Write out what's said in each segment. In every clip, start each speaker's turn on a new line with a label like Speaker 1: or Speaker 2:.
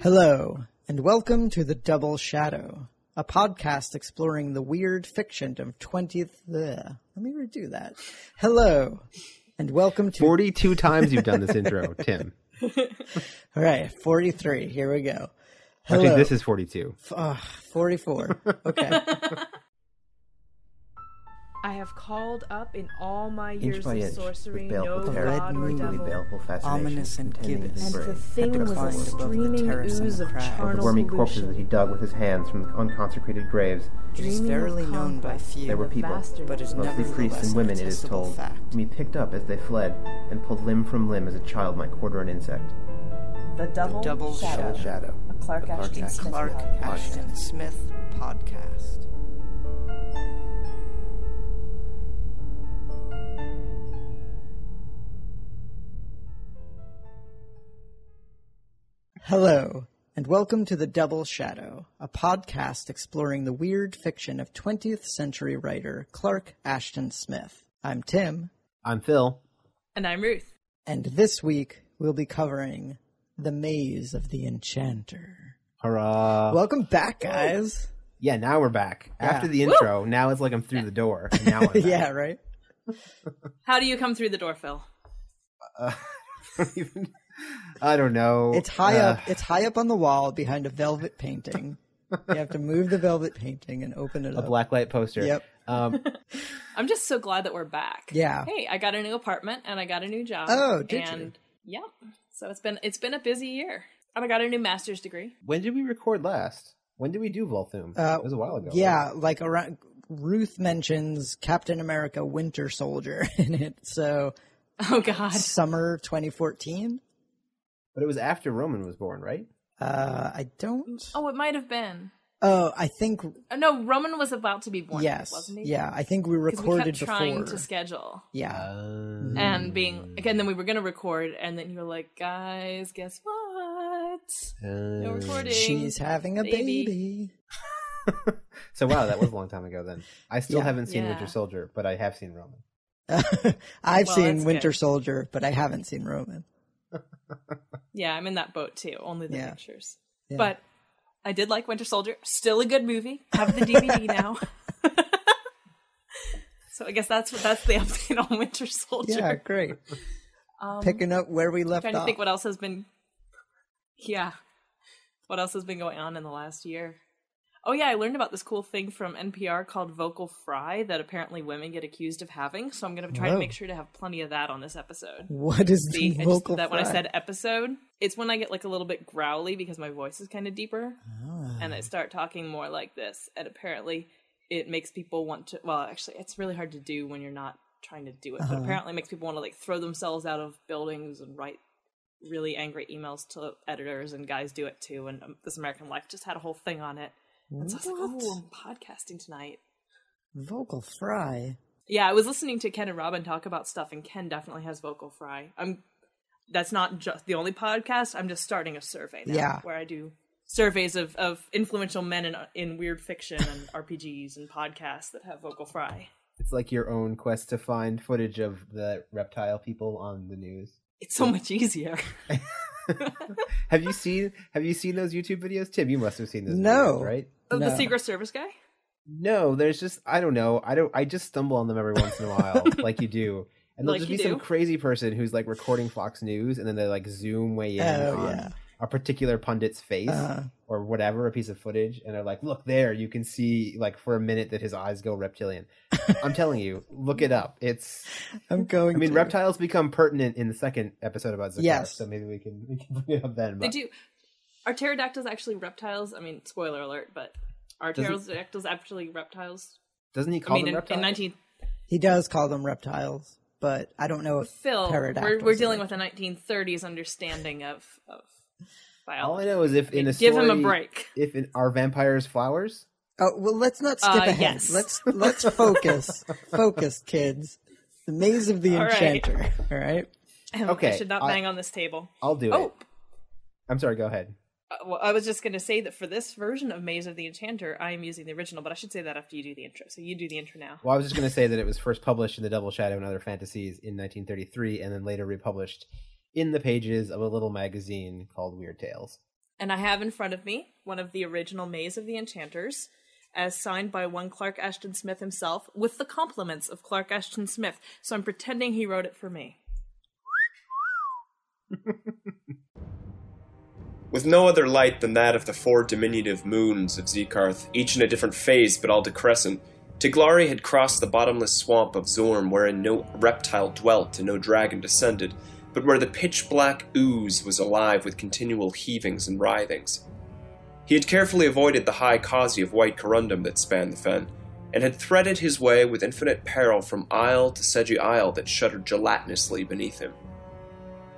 Speaker 1: Hello, and welcome to The Double Shadow, a podcast exploring the weird fiction of 20th. Ugh, let me redo that. Hello, and welcome to.
Speaker 2: 42 times you've done this intro, Tim.
Speaker 1: All right, 43. Here we go.
Speaker 2: Actually, this is 42.
Speaker 1: Ugh, ah, 44. Okay.
Speaker 3: I have called up in all my
Speaker 4: Inch
Speaker 3: years
Speaker 4: by
Speaker 3: of sorcery
Speaker 4: with
Speaker 3: no
Speaker 4: baleful
Speaker 1: terror,
Speaker 3: god or devil.
Speaker 4: baleful fascination
Speaker 1: Ominous and
Speaker 4: contending in
Speaker 1: gibbous.
Speaker 4: his
Speaker 3: And the
Speaker 4: had
Speaker 3: thing
Speaker 4: been
Speaker 3: was a
Speaker 1: above the
Speaker 3: streaming ooze of
Speaker 1: crag. Of the
Speaker 4: Of
Speaker 3: charnel
Speaker 4: wormy corpses that
Speaker 3: pollution.
Speaker 4: he dug with his hands from unconsecrated graves.
Speaker 1: It is
Speaker 3: Dreaming of
Speaker 1: verily known by few,
Speaker 4: There were people,
Speaker 3: bastard
Speaker 1: but is
Speaker 4: mostly priests and women, it is told,
Speaker 1: fact.
Speaker 4: whom he picked up as they fled and pulled limb from limb as a child might quarter an insect.
Speaker 5: The Double,
Speaker 1: Double
Speaker 5: Shadow.
Speaker 1: Shadow.
Speaker 4: Shadow.
Speaker 5: A Clark
Speaker 4: The
Speaker 5: Ashton
Speaker 4: Ashton
Speaker 5: Smith
Speaker 1: Clark. Ashton Smith podcast. Hello, and welcome to The Double Shadow, a podcast exploring the weird fiction of 20th century writer Clark Ashton Smith. I'm Tim,
Speaker 2: I'm Phil.
Speaker 3: And I'm Ruth.
Speaker 1: and this week we'll be covering The Maze of the Enchanter.
Speaker 2: Hurrah.
Speaker 1: Welcome back, guys.
Speaker 2: yeah, now we're back.
Speaker 1: Yeah.
Speaker 2: After the intro, now it's like I'm through the door. Now
Speaker 1: yeah, right?
Speaker 3: How do you come through the door, Phil?
Speaker 2: Uh, I don't even- I don't know.
Speaker 1: It's high
Speaker 2: Uh,
Speaker 1: up. It's high up on the wall behind a velvet painting. you have to move the velvet painting and open it up.
Speaker 2: A
Speaker 1: up.
Speaker 2: blacklight poster.
Speaker 1: Yep.
Speaker 2: Um,
Speaker 3: I'm just so glad that we're back.
Speaker 1: Yeah.
Speaker 3: Hey, I got a new apartment and I got a new job.
Speaker 1: Oh, did you?
Speaker 3: and, Yep. So it's been it's been a busy year. And I got a new master's degree.
Speaker 2: when did we record last? When did we do Vulthoom?
Speaker 1: Uh,
Speaker 2: it was a while ago.
Speaker 1: Yeah,
Speaker 2: right?
Speaker 1: like around. Ruth mentions Captain America: Winter Soldier in it. So
Speaker 3: Oh God.
Speaker 1: summer 2014.
Speaker 2: But it was after Roman was born, right?
Speaker 1: Uh, I don't.
Speaker 3: Oh, it might have been.
Speaker 1: Oh, I think
Speaker 3: Uh, no, Roman was about to be born.
Speaker 1: yes.
Speaker 3: wasn't he?
Speaker 1: Yeah, I think we recorded
Speaker 3: we kept trying to schedule.
Speaker 1: yeah.
Speaker 2: Uh,
Speaker 3: and being again then we were gonna record and then you were like guys guess what no
Speaker 2: uh,
Speaker 3: recording
Speaker 1: She's having a
Speaker 3: Baby.
Speaker 1: baby.
Speaker 2: so wow, that was a long time ago then. I still
Speaker 1: Yeah.
Speaker 2: haven't seen
Speaker 3: Yeah.
Speaker 2: Winter Soldier, but I have seen Roman.
Speaker 1: I've
Speaker 3: Well,
Speaker 1: seen Winter
Speaker 3: good.
Speaker 1: Soldier, but I haven't seen Roman.
Speaker 3: Yeah i'm in that boat too only the
Speaker 1: Yeah.
Speaker 3: pictures
Speaker 1: Yeah.
Speaker 3: but i did like winter soldier still a good movie have the dvd now so i guess that's what that's the update on winter soldier
Speaker 1: Yeah, great.
Speaker 3: um,
Speaker 1: Picking up where we left
Speaker 3: trying to
Speaker 1: off.
Speaker 3: think what else has been yeah what else has been going on in the last year oh yeah i learned about this cool thing from npr called vocal fry that apparently women get accused of having so i'm going to try
Speaker 1: Whoa.
Speaker 3: to make sure to have plenty of that on this episode
Speaker 1: What is
Speaker 3: See,
Speaker 1: the vocal
Speaker 3: that when I said episode. It's when I get like a little bit growly because my voice is kind of deeper,
Speaker 1: Ah.
Speaker 3: and I start talking more like this. And apparently, it makes people want to. Well, actually, it's really hard to do when you're not trying to do it.
Speaker 1: Uh-huh.
Speaker 3: But apparently, it makes people want to like throw themselves out of buildings and write really angry emails to editors. And guys do it too. And um, This American Life just had a whole thing on it. And so I was like, oh, I'm podcasting tonight.
Speaker 1: Vocal fry.
Speaker 3: Yeah, I was listening to Ken and Robin talk about stuff, and Ken definitely has vocal fry. I'm. That's not just the only podcast. I'm just starting a survey now,
Speaker 1: Yeah.
Speaker 3: where I do surveys of, of influential men in in weird fiction and RPGs and podcasts that have vocal fry.
Speaker 2: It's like your own quest to find footage of the reptile people on the news.
Speaker 3: It's so much easier.
Speaker 2: have you seen Have you seen those YouTube videos, Tim? You must have seen those.
Speaker 1: No.
Speaker 2: videos, right?
Speaker 3: Of
Speaker 1: No.
Speaker 3: The Secret Service guy.
Speaker 2: No, there's just I don't know. I don't. I just stumble on them every once in a while, like you do. And there'll
Speaker 3: Like
Speaker 2: just
Speaker 3: you
Speaker 2: be some crazy person who's like recording Fox News, and then they like zoom way in
Speaker 1: Oh,
Speaker 2: on
Speaker 1: yeah.
Speaker 2: A particular pundit's face
Speaker 1: Uh,
Speaker 2: or whatever, a piece of footage, and they're like, "Look there, you can see like for a minute that his eyes go reptilian." I'm telling you, look it up. It's
Speaker 1: I'm going.
Speaker 2: I mean,
Speaker 1: to.
Speaker 2: reptiles become pertinent in the second episode about Zakar,
Speaker 1: Yes.
Speaker 2: so maybe we can we can bring it up then.
Speaker 3: They do. Are pterodactyls actually reptiles? I mean, spoiler alert, but are
Speaker 2: Doesn't-
Speaker 3: pterodactyls actually reptiles?
Speaker 2: Doesn't he
Speaker 3: I
Speaker 2: call
Speaker 3: mean,
Speaker 2: them
Speaker 3: in,
Speaker 2: reptiles?
Speaker 3: in 19
Speaker 1: He does call them reptiles, but I don't know if
Speaker 3: Phil, we're,
Speaker 1: pterodactyls
Speaker 3: we're
Speaker 1: are
Speaker 3: dealing with a 1930s understanding of, of
Speaker 2: All
Speaker 3: biology.
Speaker 2: I know is if in a
Speaker 3: Give him a break.
Speaker 2: If in, are vampires flowers?
Speaker 1: Oh well, let's not skip
Speaker 3: Uh,
Speaker 1: ahead.
Speaker 3: yes.
Speaker 1: Let's let's focus, focus, kids. The maze of the
Speaker 3: All right.
Speaker 1: enchanter. All right.
Speaker 2: Okay,
Speaker 3: I should not
Speaker 2: I-
Speaker 3: bang on this table.
Speaker 2: I'll do
Speaker 3: Oh,
Speaker 2: it. I'm sorry. Go ahead.
Speaker 3: uh, well, I was just going to say that for this version of Maze of the Enchanter, I am using the original, but I should say that after you do the intro. So you do the intro now.
Speaker 2: Well, I was just going to say that it was first published in the Double Shadow and Other Fantasies in 1933, and then later republished in the pages of a little magazine called Weird Tales.
Speaker 3: And I have in front of me one of the original Maze of the Enchanters, as signed by one Clark Ashton Smith himself, with the compliments of Clark Ashton Smith. So I'm pretending he wrote it for me.
Speaker 5: With no other light than that of the four diminutive moons of Xiccarph, each in a different phase but all decrescent, Tiglari had crossed the bottomless swamp of Zorm wherein no reptile dwelt and no dragon descended, but where the pitch black ooze was alive with continual heavings and writhings. He had carefully avoided the high causey of white corundum that spanned the fen, and had threaded his way with infinite peril from isle to sedgy isle that shuddered gelatinously beneath him.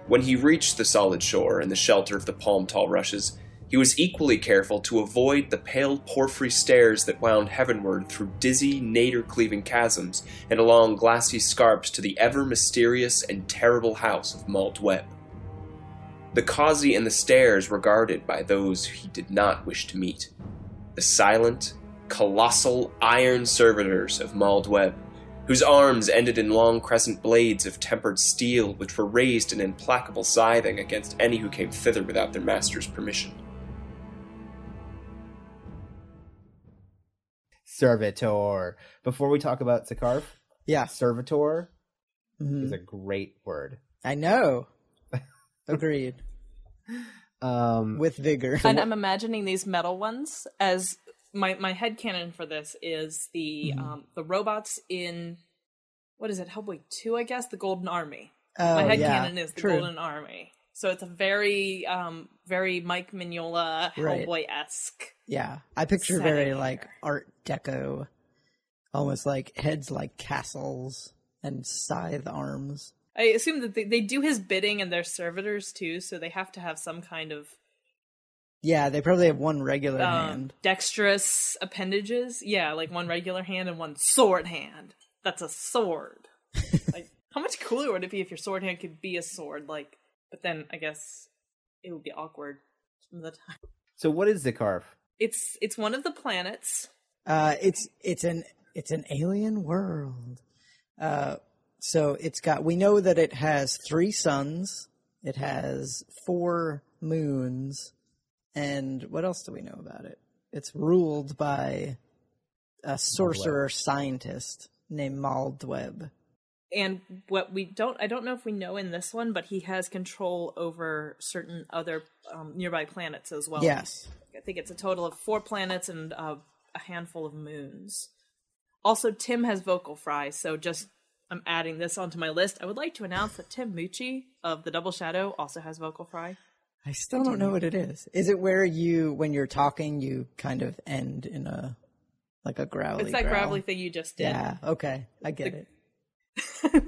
Speaker 5: When he reached the solid shore and the shelter of the palm tall rushes, he was equally careful to avoid the pale porphyry stairs that wound heavenward through dizzy, nadir cleaving chasms and along glassy scarps to the ever mysterious and terrible house of Maal Dweb. The causey and the stairs were guarded by those he did not wish to meet the silent, colossal iron servitors of Maal Dweb, whose arms ended in long crescent blades of tempered steel which were raised in implacable scything against any who came thither without their master's permission.
Speaker 2: Servitor. Before we talk about Xiccarph,
Speaker 1: Yeah,
Speaker 2: servitor
Speaker 1: Mhm.
Speaker 2: is a great word.
Speaker 1: I know. Agreed.
Speaker 2: Um,
Speaker 1: With vigor.
Speaker 3: and I'm imagining these metal ones as my my head canon for this is the um the robots in what is it Hellboy two I guess the Golden Army.
Speaker 1: Oh,
Speaker 3: my head
Speaker 1: yeah,
Speaker 3: canon is the
Speaker 1: true.
Speaker 3: Golden Army, so it's a very um very Mike Mignola
Speaker 1: Right.
Speaker 3: Hellboy esque.
Speaker 1: Yeah, I picture very
Speaker 3: setting
Speaker 1: like. Art Deco, almost like heads like castles and scythe arms.
Speaker 3: I assume that they, they do his bidding and they're servitors too, so they have to have some kind of
Speaker 1: Yeah, they probably have one regular
Speaker 3: um,
Speaker 1: hand.
Speaker 3: dexterous appendages. Yeah, like one regular hand and one sword hand. That's a sword. like, how much cooler would it be if your sword hand could be a sword? Like, but then I guess it would be awkward some of the time.
Speaker 2: so what is Xiccarph?
Speaker 3: It's it's one of the planets.
Speaker 1: Uh, it's it's an it's an alien world. Uh, so it's got. We know that it has three suns. It has four moons, and what else do we know about it? It's ruled by a sorcerer scientist named Maal Dweb.
Speaker 3: And what we don't, I don't know if we know in this one, but he has control over certain other um, nearby planets as well.
Speaker 1: Yes.
Speaker 3: I think it's a total of four planets and uh, a handful of moons. Also, Tim has vocal fry, so just I'm adding this onto my list. I would like to announce that Tim Mucci of the Double Shadow also has vocal fry.
Speaker 1: I still don't know what it is. Is it where you, when you're talking, you kind of end in a like a growly?
Speaker 3: It's that
Speaker 1: growl?
Speaker 3: gravelly thing you just did.
Speaker 1: Yeah. Okay, I get
Speaker 3: The-
Speaker 1: it.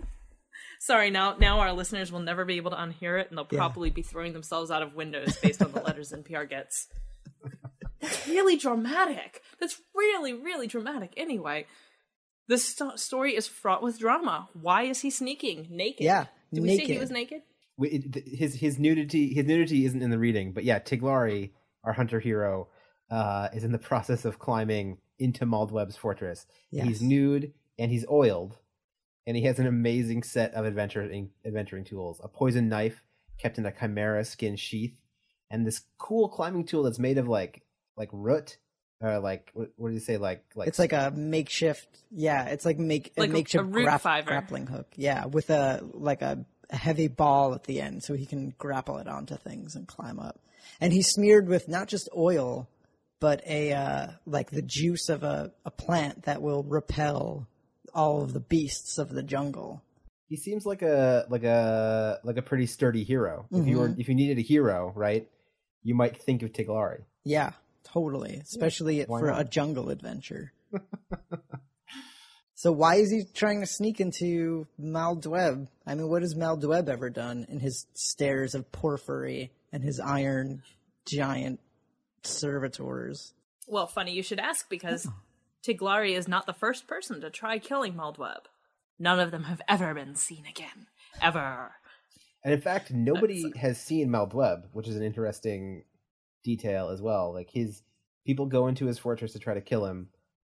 Speaker 3: Sorry, now now our listeners will never be able to unhear it, and they'll
Speaker 1: Yeah.
Speaker 3: probably be throwing themselves out of windows based on the letters NPR gets. That's really dramatic. That's really, really dramatic. Anyway, this sto- story is fraught with drama. Why is he sneaking naked?
Speaker 1: Yeah,
Speaker 3: Did we say he was naked?
Speaker 2: We- it- th- His his nudity his nudity isn't in the reading, but yeah, Tiglari, our hunter hero, uh, is in the process of climbing into Maal Dweb's fortress.
Speaker 1: Yes.
Speaker 2: He's nude and he's oiled, and he has an amazing set of adventuring adventuring tools: a poison knife kept in a chimera skin sheath, and this cool climbing tool that's made of like like root, or like what, what do you say? Like like
Speaker 1: It's like a makeshift. Yeah, it's like make
Speaker 3: Like
Speaker 1: a
Speaker 3: a-
Speaker 1: makeshift
Speaker 3: a root
Speaker 1: grap-
Speaker 3: fiver.
Speaker 1: grappling hook. Yeah, with a like a, a heavy ball at the end, so he can grapple it onto things and climb up. And he's smeared with not just oil, but a uh, like the juice of a, a plant that will repel all of the beasts of the jungle.
Speaker 2: he seems like a like a like a pretty sturdy hero. If you were mm-hmm. if you needed a hero, right, you might think of Tiglari.
Speaker 1: Yeah, totally. Especially
Speaker 2: why
Speaker 1: for
Speaker 2: not?
Speaker 1: a jungle adventure. so why is he trying to sneak into Maal Dweb? I mean, what has Maal Dweb ever done in his stairs of porphyry and his iron giant servitors?
Speaker 3: Well, funny you should ask because Tiglari is not the first person to try killing Maal Dweb. None of them have ever been seen again. Ever.
Speaker 2: And in fact, nobody has seen Maal Dweb, which is an interesting detail as well. Like his people go into his fortress to try to kill him,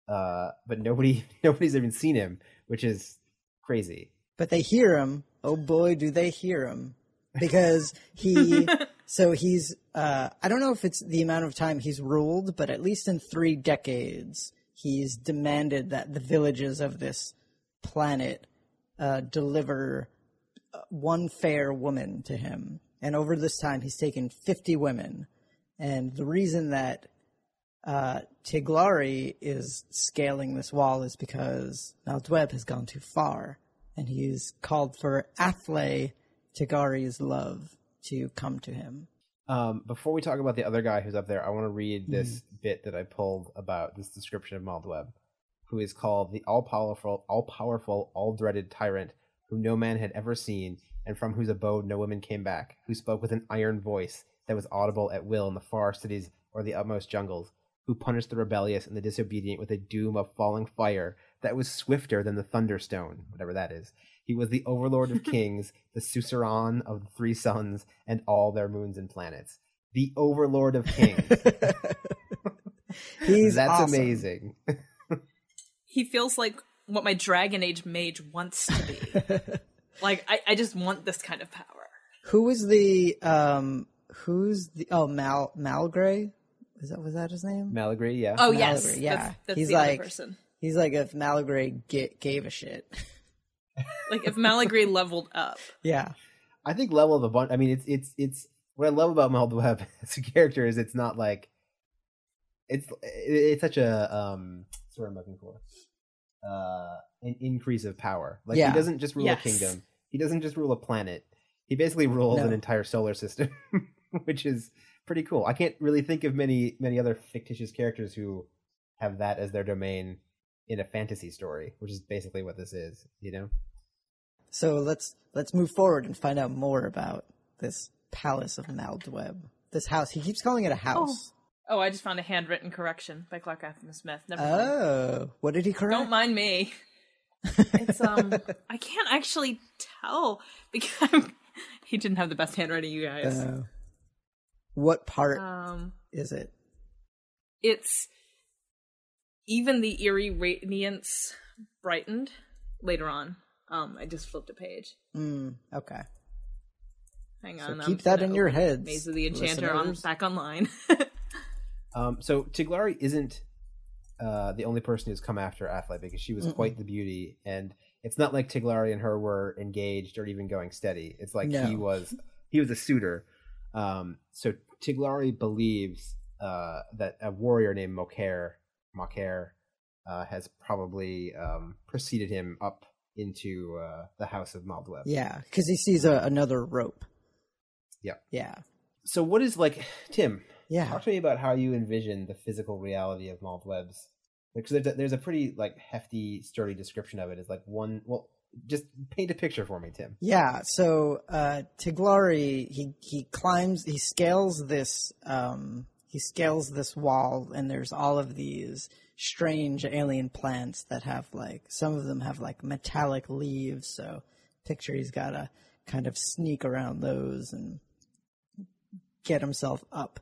Speaker 2: uh, but nobody nobody's even seen him, which is crazy.
Speaker 1: But they hear him. Oh boy, do they hear him. Because he So he's, uh, I don't know if it's the amount of time he's ruled, but at least in three decades, he's demanded that the villages of this planet uh, deliver uh, one fair woman to him. And over this time, he's taken 50 women. And the reason that uh, Tiglari is scaling this wall is because Maal Dweb has gone too far. And he's called for Athle, Tiglari's love, to come to him.
Speaker 2: Um, before we talk about the other guy who's up there, I want to read this bit that I pulled about this description of Maal Dweb, who is called the all-powerful, all-powerful, all-dreaded tyrant who no man had ever seen, and from whose abode no woman came back, who spoke with an iron voice that was audible at will in the far cities or the utmost jungles, who punished the rebellious and the disobedient with a doom of falling fire that was swifter than the thunderstone, whatever that is. He was the overlord of kings, the suzerain of the three suns, and all their moons and planets. The overlord of kings.
Speaker 1: He's
Speaker 2: That's
Speaker 1: awesome.
Speaker 2: amazing.
Speaker 3: He feels like what my Dragon Age mage wants to be. like I, I just want this kind of power.
Speaker 1: Who was the um? Who's the oh Mal Malgray? Is that was that his name?
Speaker 2: Malagry, yeah.
Speaker 3: Oh yes,
Speaker 1: Mallory, yeah.
Speaker 3: That's, that's
Speaker 1: He's
Speaker 3: the
Speaker 1: like-
Speaker 3: other person.
Speaker 1: He's like if Malgray get, gave a shit.
Speaker 3: Like if Malagry leveled up.
Speaker 1: yeah,
Speaker 2: I think level of a bunch. I mean, it's it's it's what I love about Maal Dweb as a character is it's not like it's it's such a um. What's what I'm looking for? Uh, an increase of power. Like
Speaker 1: Yeah.
Speaker 2: he doesn't just rule
Speaker 3: Yes.
Speaker 2: a kingdom. He doesn't just rule a planet. He basically rules
Speaker 1: No.
Speaker 2: an entire solar system, which is pretty cool. I can't really think of many many other fictitious characters who have that as their domain in a fantasy story, which is basically what this is. You know.
Speaker 1: So let's let's move forward and find out more about this palace of Maal Dweb. This house. He keeps calling it a house.
Speaker 3: Oh, I just found a handwritten correction by Clark Anthony Smith. Never mind.
Speaker 1: Oh, what did he correct?
Speaker 3: Don't mind me. It's um, I can't actually tell because he didn't have the best handwriting, you guys.
Speaker 1: Oh. what part
Speaker 3: Um,
Speaker 1: is it?
Speaker 3: it's even the eerie radiance brightened later on. Um, I just flipped a page.
Speaker 1: Mm, okay.
Speaker 3: Hang
Speaker 1: So
Speaker 3: on, I'm
Speaker 1: keep that in your
Speaker 3: head.
Speaker 1: heads,
Speaker 3: Maze of the Enchanter on back online.
Speaker 2: Um, so Tiglari isn't uh, the only person who's come after Athle because she was quite the beauty, and it's not like Tiglari and her were engaged or even going steady. It's like he was he was a suitor. Um, so Tiglari believes uh, that a warrior named Mokair Mokair uh, has probably um, preceded him up into uh, the house of Maal Dweb.
Speaker 1: Yeah, because he sees a, another rope.
Speaker 2: Yeah.
Speaker 1: Yeah.
Speaker 2: So what is like Tim?
Speaker 1: Yeah.
Speaker 2: Talk to me about how you envision the physical reality of Maal Dweb's. Because there's a, there's a pretty like hefty, sturdy description of it. It's like one. Well, just paint a picture for me, Tim.
Speaker 1: Yeah, so uh, Tiglari he he climbs he scales this um, he scales this wall and there's all of these strange alien plants that have like some of them have like metallic leaves so picture he's got to kind of sneak around those and get himself up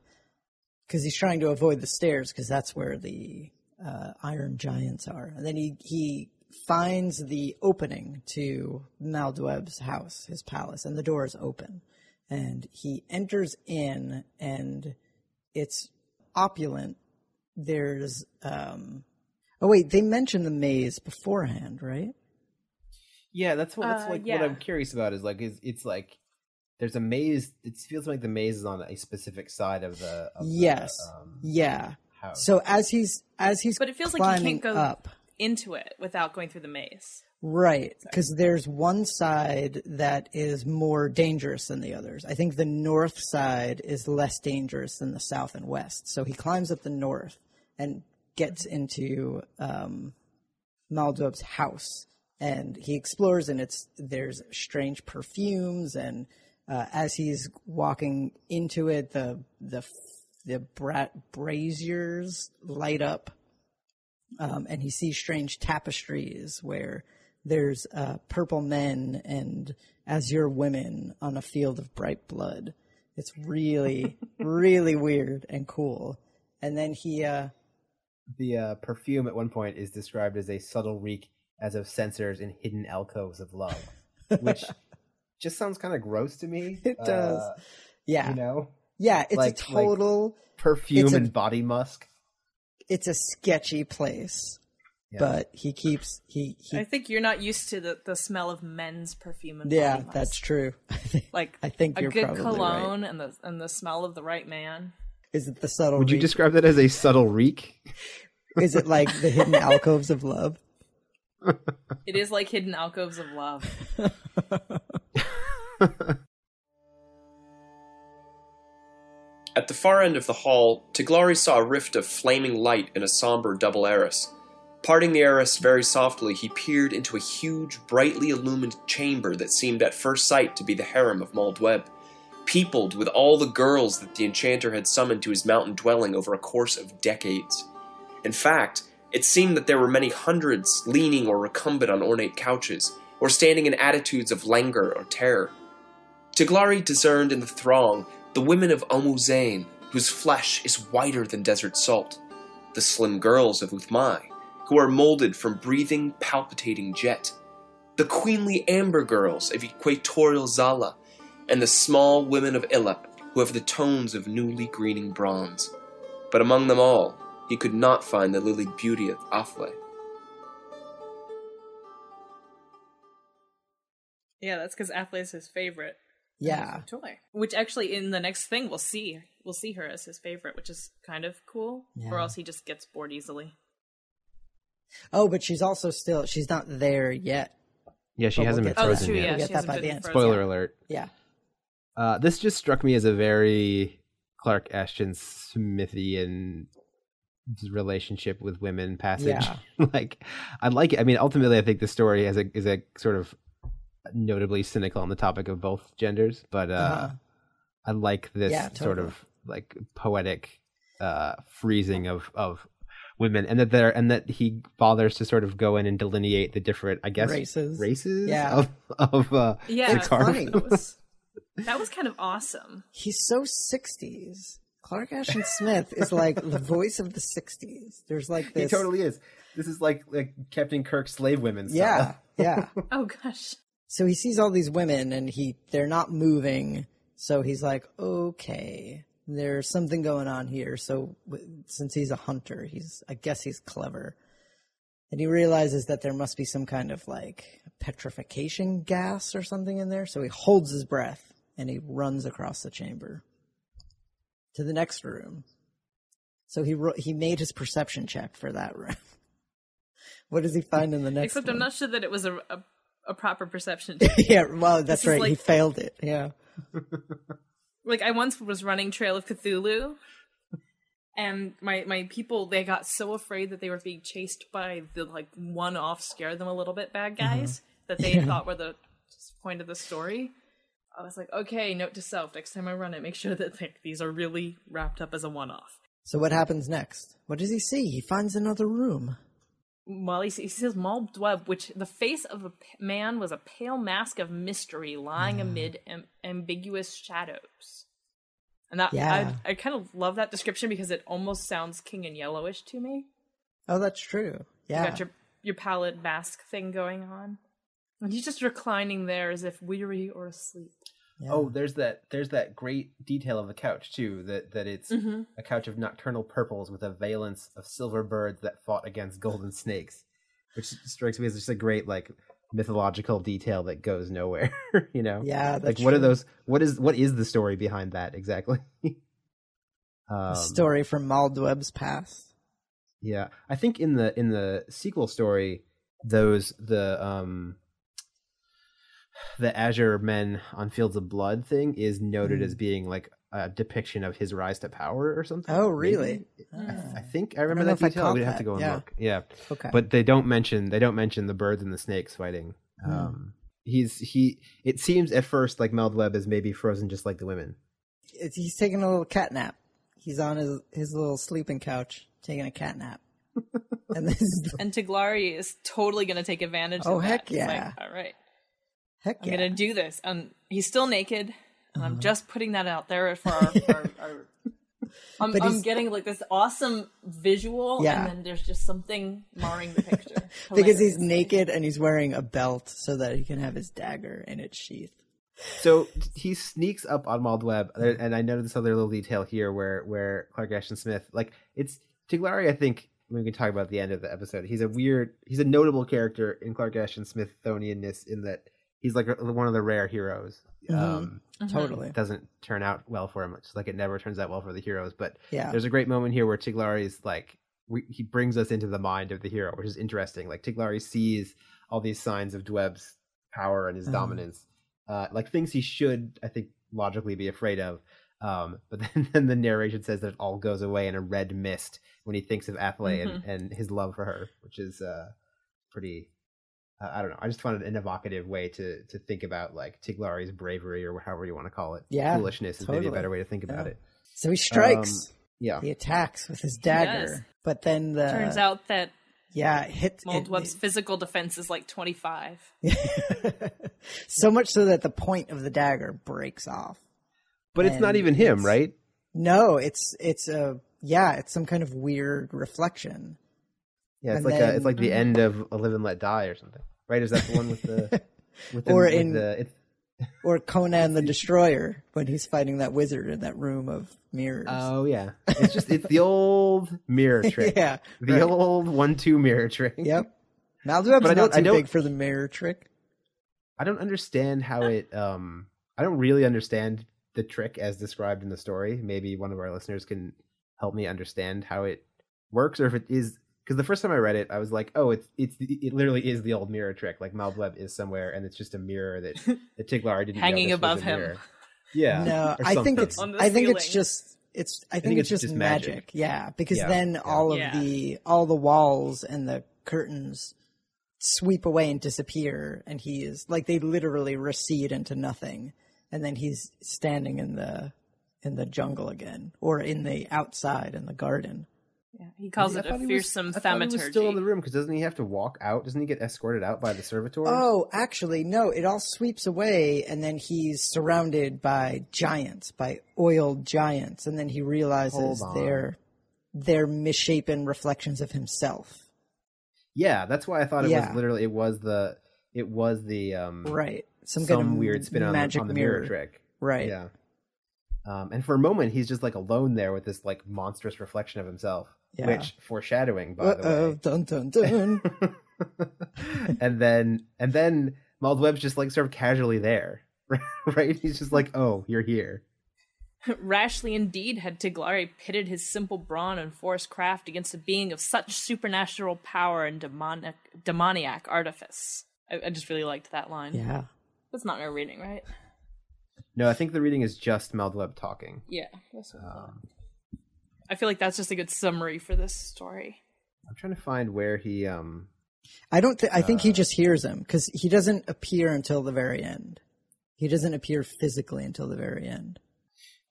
Speaker 1: because he's trying to avoid the stairs because that's where the uh, iron giants are and then he he finds the opening to Maal Dweb's house, his palace, and the door is open. And he enters in, and it's opulent. There's, um, oh wait, they mentioned the maze beforehand, right?
Speaker 2: Yeah, that's what that's
Speaker 3: Uh,
Speaker 2: like
Speaker 3: yeah.
Speaker 2: what I'm curious about. Is like is it's like there's a maze. It feels like the maze is on a specific side of the of the,
Speaker 1: yes,
Speaker 2: um,
Speaker 1: yeah.
Speaker 2: house.
Speaker 1: So as he's as he's
Speaker 3: But it feels like he can't go-
Speaker 1: up,
Speaker 3: Into it without going through the maze.
Speaker 1: Right, because there's one side that is more dangerous than the others. I think the north side is less dangerous than the south and west. So he climbs up the north and gets into um, house, and he explores, and it's there's strange perfumes, and uh, as he's walking into it, the the the bra- braziers light up um, and he sees strange tapestries where there's uh, purple men and azure women on a field of bright blood. It's really, really weird and cool. And then he, uh,
Speaker 2: the uh, perfume at one point is described as a subtle reek as of censers in hidden alcoves of love, which just sounds kind of gross to me.
Speaker 1: It does.
Speaker 2: Uh,
Speaker 1: yeah,
Speaker 2: you know,
Speaker 1: Yeah, it's
Speaker 2: Like-
Speaker 1: a total.
Speaker 2: Perfume
Speaker 1: It's a-
Speaker 2: and body musk.
Speaker 1: It's a sketchy place,
Speaker 2: Yeah.
Speaker 1: but he keeps he he.
Speaker 3: I think you're not used to the, the smell of men's perfume and
Speaker 1: yeah, that's true.
Speaker 3: like
Speaker 1: I think
Speaker 3: a
Speaker 1: you're
Speaker 3: good
Speaker 1: probably right.
Speaker 3: cologne and the and the smell of the right man.
Speaker 1: Is it the subtle?
Speaker 2: Would you describe that as a subtle reek?
Speaker 1: Is it like the hidden alcoves of love?
Speaker 3: It is like hidden alcoves of love.
Speaker 5: At the far end of the hall, Tiglari saw a rift of flaming light in a somber double arras. Parting the arras very softly, he peered into a huge, brightly illumined chamber that seemed at first sight to be the harem of Maal Dweb, peopled with all the girls that the enchanter had summoned to his mountain dwelling over a course of decades. In fact, it seemed that there were many hundreds leaning or recumbent on ornate couches, or standing in attitudes of languor or terror. Tiglari discerned in the throng the women of Omuzain, whose flesh is whiter than desert salt, the slim girls of Uthmai, who are molded from breathing, palpitating jet, the queenly amber girls of equatorial Zala, and the small women of Ilep, who have the tones of newly greening bronze. But among them all, he could not find the lilied beauty of Athle.
Speaker 3: Yeah, that's because Athle is his favorite
Speaker 1: Yeah,
Speaker 3: toy. Which actually, in the next thing, we'll see we'll see her as his favorite, which is kind of cool.
Speaker 1: Yeah.
Speaker 3: Or else he just gets bored easily.
Speaker 1: Oh, but she's also still she's not there yet.
Speaker 2: Yeah, she
Speaker 1: But
Speaker 2: hasn't
Speaker 1: we'll
Speaker 2: been
Speaker 1: get to
Speaker 3: Oh,
Speaker 2: frozen
Speaker 3: true.
Speaker 2: yet.
Speaker 3: Yeah,
Speaker 1: We'll get that by the end.
Speaker 2: Spoiler alert.
Speaker 1: Yeah.
Speaker 2: Uh, this just struck me as a very Clark Ashton Smithian relationship with women passage.
Speaker 1: Yeah.
Speaker 2: like, I like it. I mean, ultimately, I think the story is a is a sort of notably cynical on the topic of both genders, but uh,
Speaker 1: Uh-huh.
Speaker 2: I like this
Speaker 1: Yeah,
Speaker 2: sort of like poetic uh, freezing of of women, and that there and that he bothers to sort of go in and delineate the different, I guess,
Speaker 1: Races.
Speaker 2: races
Speaker 1: Yeah.
Speaker 2: of of uh,
Speaker 3: Yeah,
Speaker 2: the carve.
Speaker 1: funny.
Speaker 3: That was kind of awesome.
Speaker 1: He's so 60s. Clark Ashton Smith is like the voice of the 60s. There's like this.
Speaker 2: He totally is. This is like like Captain Kirk slave women. Style.
Speaker 1: Yeah, yeah.
Speaker 3: Oh gosh.
Speaker 1: So he sees all these women and he they're not moving. So he's like, okay, there's something going on here. So w- since he's a hunter, he's I guess he's clever. And he realizes that there must be some kind of like petrification gas or something in there. So he holds his breath and he runs across the chamber to the next room. So he ro- he made his perception check for that room. what does he find in the next?
Speaker 3: Except
Speaker 1: one?
Speaker 3: I'm not sure that it was a a, a proper perception. check.
Speaker 1: yeah, well, that's
Speaker 3: is
Speaker 1: right. he failed it. Yeah.
Speaker 3: like I once was running Trail of Cthulhu, and my my people they got so afraid that they were being chased by the like one off scare them a little bit bad mm-hmm. guys that they thought were the point of the story. I was like, okay, note to self: next time I run it, make sure that like, these are really wrapped up as a one off.
Speaker 1: So what happens next? What does he see? He finds another room.
Speaker 3: Well, he, he says Maal Dweb, which the face of a p- man was a pale mask of mystery lying ah. amid am- ambiguous shadows. And that
Speaker 1: Yeah.
Speaker 3: I, I kind of love that description because it almost sounds King in Yellowish to me.
Speaker 1: Oh, that's true. Yeah.
Speaker 3: You got your your pallid mask thing going on, and he's just reclining there as if weary or asleep.
Speaker 1: Yeah.
Speaker 2: Oh, there's that. There's that great detail of the couch too. That that it's
Speaker 3: Mm-hmm.
Speaker 2: a couch of nocturnal purples with a valence of silver birds that fought against golden snakes, which strikes me as just a great like mythological detail that goes nowhere. you know?
Speaker 1: yeah.
Speaker 2: Like what are those? What is what is the story behind that exactly? um,
Speaker 1: story from Maal Dweb's past?
Speaker 2: Yeah, I think in the in the sequel story, those the um the Azure Men on Fields of Blood thing is noted as being like a depiction of his rise to power or something.
Speaker 1: Hmm. Oh,
Speaker 2: maybe?
Speaker 1: really?
Speaker 2: I, I think I remember
Speaker 1: know
Speaker 2: that
Speaker 1: I
Speaker 2: detail. We'd have to go and
Speaker 1: Yeah.
Speaker 2: look. Yeah,
Speaker 1: Okay.
Speaker 2: but they don't mention they don't mention the birds and the snakes fighting.
Speaker 1: Hmm.
Speaker 2: Um, he's he. It seems at first like Maal Dweb is maybe frozen just like the women.
Speaker 1: It's, he's taking a little cat nap. He's on his his little sleeping couch taking a cat nap. and this is the,
Speaker 3: And Tiglari is totally going to take advantage
Speaker 1: Oh,
Speaker 3: of that.
Speaker 1: heck
Speaker 3: He's like,
Speaker 1: yeah.
Speaker 3: All right,
Speaker 1: heck
Speaker 3: I'm
Speaker 1: yeah.
Speaker 3: going to do this. And he's still naked. And
Speaker 1: Uh-huh.
Speaker 3: I'm just putting that out there for our. For our, our I'm, I'm getting like this awesome visual,
Speaker 1: Yeah.
Speaker 3: and then there's just something marring the picture.
Speaker 1: because he's naked and he's wearing a belt so that he can have his dagger in its sheath.
Speaker 2: So he sneaks up on Maal Dweb, and I noticed this other little detail here where where Clark Ashton Smith, like it's Tiglari. I think we can talk about the end of the episode. He's a weird, he's a notable character in Clark Ashton Smithsonianness in that he's like one of the rare heroes.
Speaker 1: Mhm.
Speaker 2: Um,
Speaker 1: Totally.
Speaker 2: it doesn't turn out well for him. It's like it never turns out well for the heroes. But
Speaker 1: Yeah.
Speaker 2: there's a great moment here where Tiglari's like we, he brings us into the mind of the hero, which is interesting. Like Tiglari sees all these signs of Dweb's power and his
Speaker 1: Mhm.
Speaker 2: dominance, uh, like things he should, I think, logically be afraid of. Um, but then, then the narration says that it all goes away in a red mist when he thinks of Athle and, and his love for her, which is uh, pretty. Uh, I don't know. I just found it an evocative way to to think about like Tiglari's bravery or however you want to call it.
Speaker 1: Yeah,
Speaker 2: foolishness is maybe a better way to think about it.
Speaker 1: So he strikes.
Speaker 2: Um, Yeah.
Speaker 1: He attacks with his dagger,
Speaker 3: does.
Speaker 1: but then the
Speaker 3: Turns out that
Speaker 1: yeah it hit Maal
Speaker 3: Dweb's physical defense is like 25.
Speaker 1: so much so that the point of the dagger breaks off.
Speaker 2: But it's not even him, right?
Speaker 1: No, it's it's a yeah, it's some kind of weird reflection.
Speaker 2: Yeah, it's
Speaker 1: And
Speaker 2: like a, it's like the end of A Live and Let Die or something, right? Is that the one with the with the,
Speaker 1: Or
Speaker 2: with
Speaker 1: in-
Speaker 2: the, it's,
Speaker 1: Or Conan the Destroyer when he's fighting that wizard in that room of mirrors.
Speaker 2: oh yeah, it's just it's the old mirror trick,
Speaker 1: yeah.
Speaker 2: the
Speaker 1: right.
Speaker 2: old one-two mirror trick.
Speaker 1: Yep. Maal Dweb's
Speaker 2: But I don't-
Speaker 1: not too big for the mirror trick.
Speaker 2: I don't understand how it. um I don't really understand the trick as described in the story. Maybe one of our listeners can help me understand how it works, or if it is. Because the first time I read it, I was like, "Oh, it's it's it literally is the old mirror trick. Like Maal Dweb is somewhere, and it's just a mirror that that Tiglari didn't know
Speaker 3: Hanging
Speaker 2: this
Speaker 3: above him.
Speaker 2: mirror. Yeah,
Speaker 1: no, I think it's
Speaker 3: On the
Speaker 1: I think it's just it's I think, it's, just, magic. Yeah, because
Speaker 2: Yeah,
Speaker 1: then
Speaker 2: yeah.
Speaker 1: all of
Speaker 3: Yeah.
Speaker 1: the all the walls and the curtains sweep away and disappear and he is like they literally recede into nothing and then he's standing in the in the jungle again or in the outside in the garden.
Speaker 3: Yeah, he calls
Speaker 2: I
Speaker 3: it a
Speaker 2: thought he was-
Speaker 3: fearsome
Speaker 2: I thought he was still in the room because doesn't he have to walk out? Doesn't he get escorted out by the servitors?
Speaker 1: Oh, actually, no. It all sweeps away, and then he's surrounded by giants, by oiled giants, and then he realizes they're they're misshapen reflections of himself.
Speaker 2: yeah, that's why I thought it
Speaker 1: Yeah.
Speaker 2: was literally it was the it was the um
Speaker 1: Right. Some,
Speaker 2: some,
Speaker 1: kind of
Speaker 2: weird spin on the,
Speaker 1: magic
Speaker 2: on the
Speaker 1: mirror.
Speaker 2: mirror trick.
Speaker 1: Right.
Speaker 2: Yeah. Um, and for a moment, he's just like alone there with this like monstrous reflection of himself,
Speaker 1: Yeah.
Speaker 2: which foreshadowing, by
Speaker 1: Uh-oh,
Speaker 2: the
Speaker 1: dun dun dun.
Speaker 2: and then and then Maal Dweb's just like sort of casually there, right? He's just like, "Oh, you're here."
Speaker 3: Rashly indeed had Tiglari pitted his simple brawn and force craft against a being of such supernatural power and demonic, demoniac artifice. I, I just really liked that line.
Speaker 1: yeah.
Speaker 3: That's not my reading, right?
Speaker 2: No, I think the reading is just Maal Dweb talking.
Speaker 3: Yeah. That's what I.
Speaker 2: Um,
Speaker 3: I feel like that's just a good summary for this story.
Speaker 2: I'm trying to find where he um
Speaker 1: I don't. Th- I think
Speaker 2: Uh,
Speaker 1: he just hears him because he doesn't appear until the very end. He doesn't appear physically until the very end.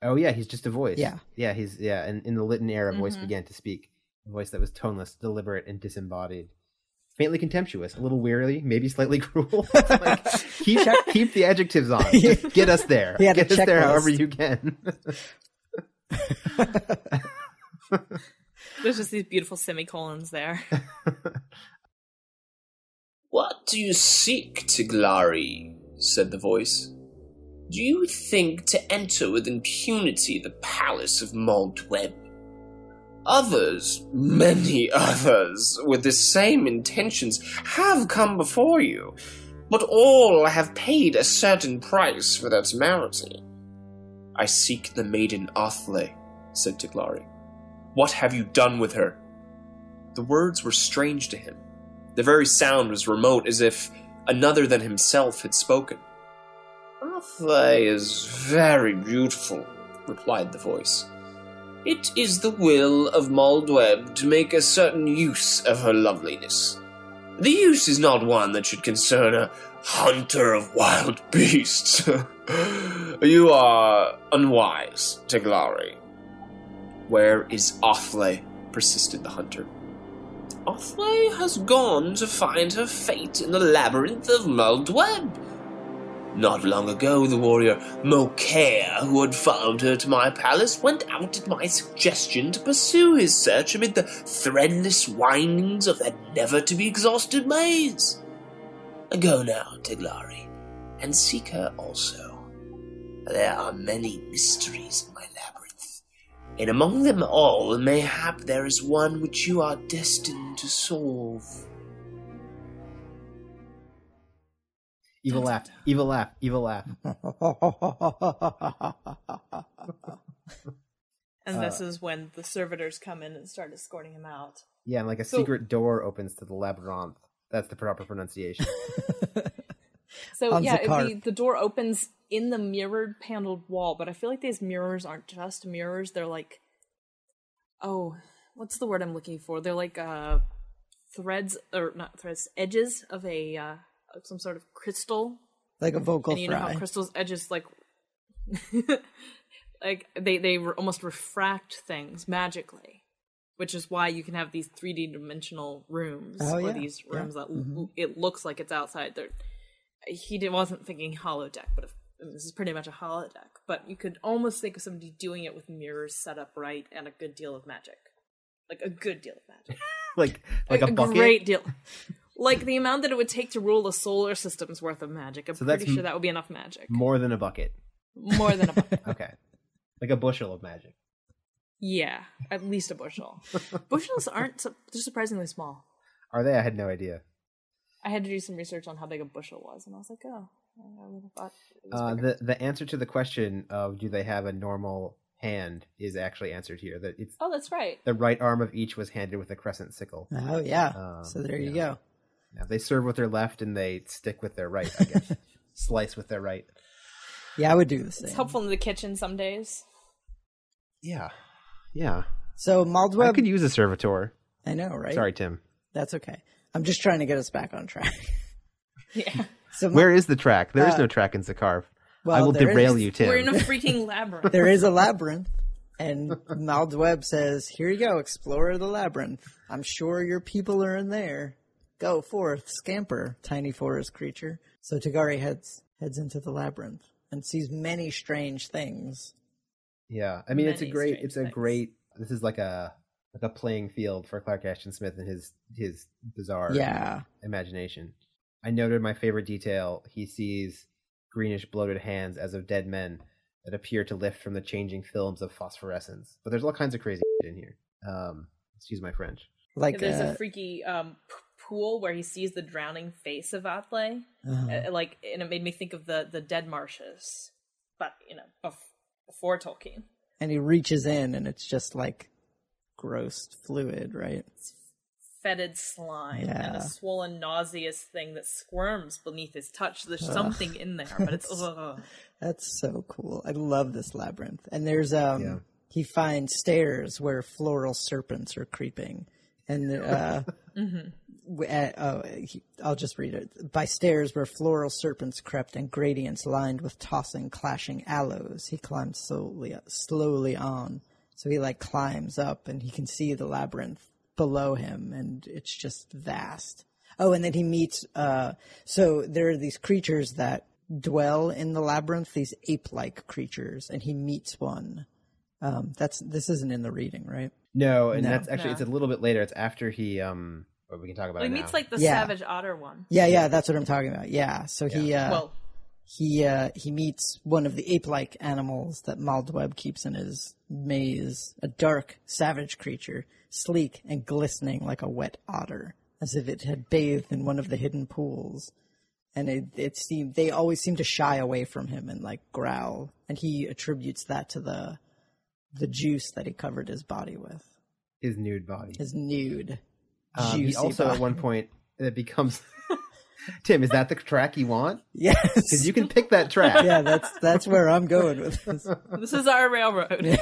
Speaker 2: Oh yeah, he's just a voice.
Speaker 1: Yeah.
Speaker 2: yeah, he's yeah. And in the litten air, a voice began to speak, a voice that was toneless, deliberate, and disembodied, faintly contemptuous, a little weary, maybe slightly cruel. Like, keep keep the adjectives on. Just get us there.
Speaker 1: He
Speaker 2: get us there however you can.
Speaker 3: There's just these beautiful semicolons there.
Speaker 5: What do you seek, Tiglari? said the voice. Do you think to enter with impunity the palace of Maal Dweb? Others, many others, with the same intentions have come before you, but all have paid a certain price for their temerity. I seek the maiden Athle, said Tiglari. What have you done with her? The words were strange to him. The very sound was remote, as if another than himself had spoken. Athle is very beautiful, replied the voice. It is the will of Maal Dweb to make a certain use of her loveliness. The use is not one that should concern a hunter of wild beasts. you are unwise, Tiglari. Where is Athle? persisted the hunter. Athle has gone to find her fate in the labyrinth of Maal Dweb. Not long ago, the warrior Mokair, who had followed her to my palace, went out at my suggestion to pursue his search amid the threadless windings of that never to be exhausted maze. Go now, Tiglari, and seek her also.
Speaker 6: There are many mysteries in my labyrinth, and among them all, mayhap there is one which you are destined to solve.
Speaker 2: Evil laugh, evil laugh, evil laugh.
Speaker 3: And
Speaker 2: Uh,
Speaker 3: this is when the servitors come in and start escorting him out.
Speaker 2: Yeah, and like a
Speaker 3: So-
Speaker 2: secret door opens to the labyrinth. That's the proper pronunciation.
Speaker 3: So yeah, the, the door opens in the mirrored paneled wall, but I feel like these mirrors aren't just mirrors. They're like, oh, what's the word I'm looking for? They're like uh, threads or not threads, edges of a uh, of some sort of crystal.
Speaker 1: like a vocal
Speaker 3: and you know how crystals edges like like they they almost refract things magically which is why you can have these 3d dimensional rooms
Speaker 1: Oh,
Speaker 3: or
Speaker 1: yeah,
Speaker 3: these
Speaker 1: yeah.
Speaker 3: rooms that
Speaker 1: Mhm.
Speaker 3: it looks like it's outside there he did, wasn't thinking holodeck but if, this is pretty much a holodeck but you could almost think of somebody doing it with mirrors set up right and a good deal of magic like a good deal of magic
Speaker 2: like like a, bucket.
Speaker 3: great deal like the amount that it would take to rule a solar system's worth of magic i'm
Speaker 2: So
Speaker 3: pretty sure that would be enough magic
Speaker 2: More than a bucket.
Speaker 3: more than a bucket.
Speaker 2: Okay. Like a bushel of magic.
Speaker 3: Yeah, at least a bushel. Bushels aren't su- they're surprisingly small.
Speaker 2: Are they? I had no idea.
Speaker 3: I had to do some research on how big a bushel was, and I was like, oh, I would have thought
Speaker 2: Uh, the the answer to the question of do they have a normal hand is actually answered here. That it's
Speaker 3: Oh, that's right.
Speaker 2: the right arm of each was handed with a crescent sickle.
Speaker 1: Oh yeah.
Speaker 2: Um,
Speaker 1: so there you
Speaker 2: yeah.
Speaker 1: go.
Speaker 2: Now, they serve with their left and they stick with their right. I guess slice with their right.
Speaker 1: Yeah, I would do the same.
Speaker 3: It's helpful in the kitchen some days.
Speaker 2: Yeah, yeah.
Speaker 1: So
Speaker 2: I could use a servitor.
Speaker 1: I know, right?
Speaker 2: Sorry, Tim.
Speaker 1: That's okay. I'm just trying to get us back on track.
Speaker 3: Yeah,
Speaker 1: So
Speaker 2: Where is the track? There is
Speaker 1: Uh,
Speaker 2: no track in Xiccarph.
Speaker 1: well,
Speaker 2: I will derail
Speaker 1: is-
Speaker 2: you, Tim.
Speaker 3: we're in a freaking labyrinth.
Speaker 1: There is a labyrinth, and Maal Dweb says, "Here you go, explore the labyrinth. I'm sure your people are in there. Go forth, scamper, tiny forest creature." So Tiglari heads heads into the labyrinth and sees many strange things.
Speaker 2: Yeah, I mean it's a great, it's a
Speaker 3: things.
Speaker 2: great. This is like a like a playing field for Clark Ashton Smith and his his bizarre
Speaker 1: Yeah,
Speaker 2: imagination. I noted my favorite detail. He sees greenish bloated hands as of dead men that appear to lift from the changing films of phosphorescence. But there's all kinds of crazy shit in here. Um, excuse my French.
Speaker 1: like
Speaker 3: There's
Speaker 1: uh,
Speaker 3: a freaky um, p- pool where he sees the drowning face of Athle,
Speaker 1: uh,
Speaker 3: uh, like, and it made me think of the the dead marshes, but you know, bef- before Tolkien.
Speaker 1: and he reaches in, and it's just like gross fluid, right?
Speaker 3: fetid slime and
Speaker 1: Yeah.
Speaker 3: a swollen, nauseous thing that squirms beneath his touch. There's something in there, but it's ugh.
Speaker 1: That's so cool. I love this labyrinth. And there's um
Speaker 2: Yeah.
Speaker 1: he finds stairs where floral serpents are creeping. And uh w- uh, oh, he, I'll just read it. By stairs where floral serpents crept and gradients lined with tossing, clashing aloes, he climbed slowly slowly on. So he like climbs up and he can see the labyrinth below him and it's just vast. Oh, and then he meets uh so there are these creatures that dwell in the labyrinth, these ape-like creatures, and he meets one. Um that's this isn't in the reading, right?
Speaker 2: No, and
Speaker 1: No.
Speaker 2: that's actually it's a little bit later. It's after he um. But we can talk about
Speaker 3: Well,
Speaker 2: it
Speaker 3: he
Speaker 2: now.
Speaker 3: meets like the
Speaker 1: Yeah.
Speaker 3: savage otter one.
Speaker 1: Yeah, yeah, that's what I'm talking about. Yeah. So he uh
Speaker 3: well,
Speaker 1: he uh he meets one of the ape-like animals that Maal Dweb keeps in his maze, a dark, savage creature, sleek and glistening like a wet otter, as if it had bathed in one of the hidden pools. And it it seemed they always seem to shy away from him and like growl, and he attributes that to the the juice that he covered his body with,
Speaker 2: his nude body.
Speaker 1: his nude.
Speaker 2: Um, he also at one point it becomes. Tim, is that the track you want?
Speaker 1: yes,
Speaker 2: Because you can pick that track.
Speaker 1: yeah, that's that's where I'm going with this.
Speaker 3: this is our railroad.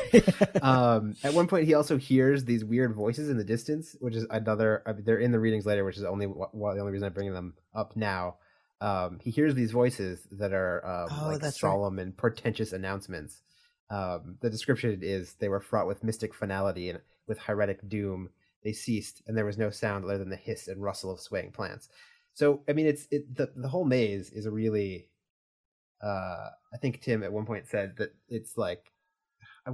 Speaker 2: um, at one point, he also hears these weird voices in the distance, which is another. I mean, they're in the readings later, which is only wh- wh- the only reason I'm bringing them up now. Um, he hears these voices that are um,
Speaker 1: Oh,
Speaker 2: like
Speaker 1: that's right.
Speaker 2: solemn and portentous announcements. Um, the description is they were fraught with mystic finality and with heretic doom. They ceased, and there was no sound other than the hiss and rustle of swaying plants. So, I mean, it's it, the the whole maze is a really. Uh, I think Tim at one point said that it's like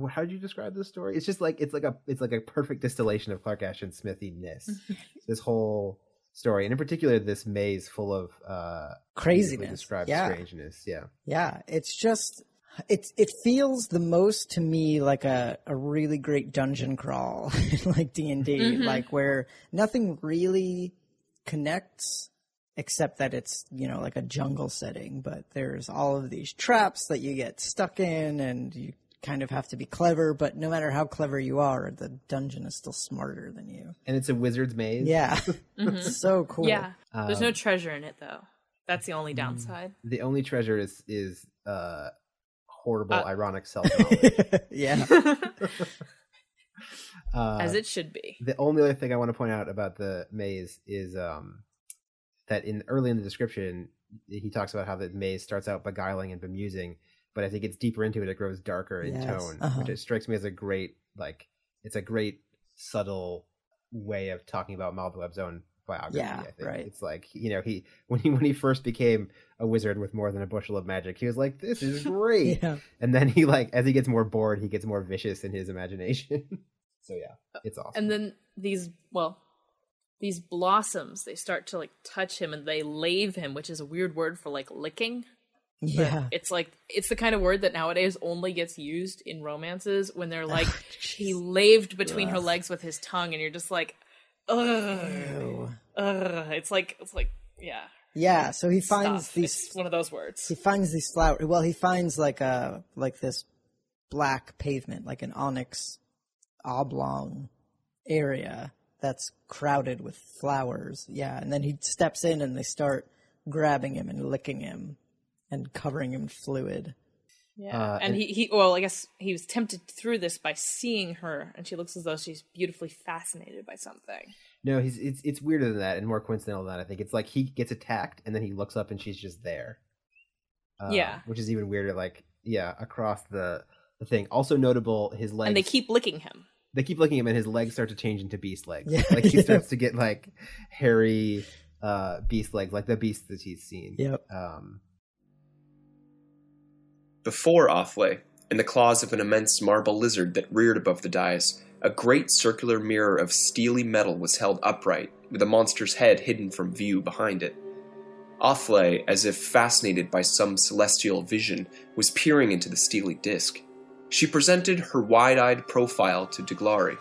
Speaker 2: how did you describe this story? It's just like it's like a it's like a perfect distillation of Clark Ashton Smithiness. this whole story, and in particular, this maze full of uh,
Speaker 1: Craziness.
Speaker 2: described
Speaker 1: Yeah.
Speaker 2: strangeness. Yeah,
Speaker 1: Yeah, it's just It's it feels the most to me like a, a really great dungeon crawl, like D and D, like where nothing really connects except that it's you know like a jungle setting, but there's all of these traps that you get stuck in, and you kind of have to be clever. But no matter how clever you are, the dungeon is still smarter than you.
Speaker 2: And it's a wizard's maze.
Speaker 1: Yeah, it's so cool.
Speaker 3: Yeah. There's
Speaker 2: Um,
Speaker 3: no treasure in it though. That's the only downside.
Speaker 2: The only treasure is is uh horrible
Speaker 3: Uh,
Speaker 2: ironic self knowledge.
Speaker 1: yeah.
Speaker 2: uh,
Speaker 3: As it should be.
Speaker 2: the only other thing I want to point out about the maze is um that in early in the description he talks about how the maze starts out beguiling and bemusing, but as he gets deeper into it, it grows darker in
Speaker 1: Yes,
Speaker 2: tone,
Speaker 1: uh-huh.
Speaker 2: which it strikes me as a great like it's a great subtle way of talking about Maal Dweb's own biography.
Speaker 1: Yeah,
Speaker 2: I think
Speaker 1: right.
Speaker 2: it's like you know he when he when he first became a wizard with more than a bushel of magic, he was like, "This is great,"
Speaker 1: Yeah.
Speaker 2: and then he like as he gets more bored, he gets more vicious in his imagination. so yeah, it's awesome.
Speaker 3: And then these well, these blossoms, they start to like touch him and they lave him, which is a weird word for like licking.
Speaker 1: Yeah.
Speaker 3: It's like it's the kind of word that nowadays only gets used in romances when they're like he laved between her legs with his tongue, and you're just like, ugh, ugh. It's like it's like yeah,
Speaker 1: Yeah, so he finds
Speaker 3: stuff.
Speaker 1: these
Speaker 3: It's one of those words.
Speaker 1: he finds these flowers. Well, he finds like a like this black pavement, like an onyx oblong area that's crowded with flowers. Yeah, and then he steps in and they start grabbing him and licking him and covering him in fluid.
Speaker 3: Yeah,
Speaker 2: Uh,
Speaker 3: and,
Speaker 2: and-
Speaker 3: he, he well, I guess he was tempted through this by seeing her, and she looks as though she's beautifully fascinated by something.
Speaker 2: No, he's it's it's weirder than that and more coincidental than that. I think it's like he gets attacked and then he looks up and she's just there. Uh,
Speaker 3: Yeah.
Speaker 2: which is even weirder. Like yeah, across the the thing. Also notable, his legs.
Speaker 3: And they keep licking him.
Speaker 2: They keep looking at him and his legs start to change into beast legs.
Speaker 1: Yeah,
Speaker 2: like he
Speaker 1: yeah.
Speaker 2: starts to get like hairy uh beast legs, like the beast that he's seen.
Speaker 1: Yep.
Speaker 2: Um.
Speaker 5: Before Athle, in the claws of an immense marble lizard that reared above the dais, a great circular mirror of steely metal was held upright, with the monster's head hidden from view behind it. Athle, as if fascinated by some celestial vision, was peering into the steely disk. She presented her wide eyed profile to Tiglari,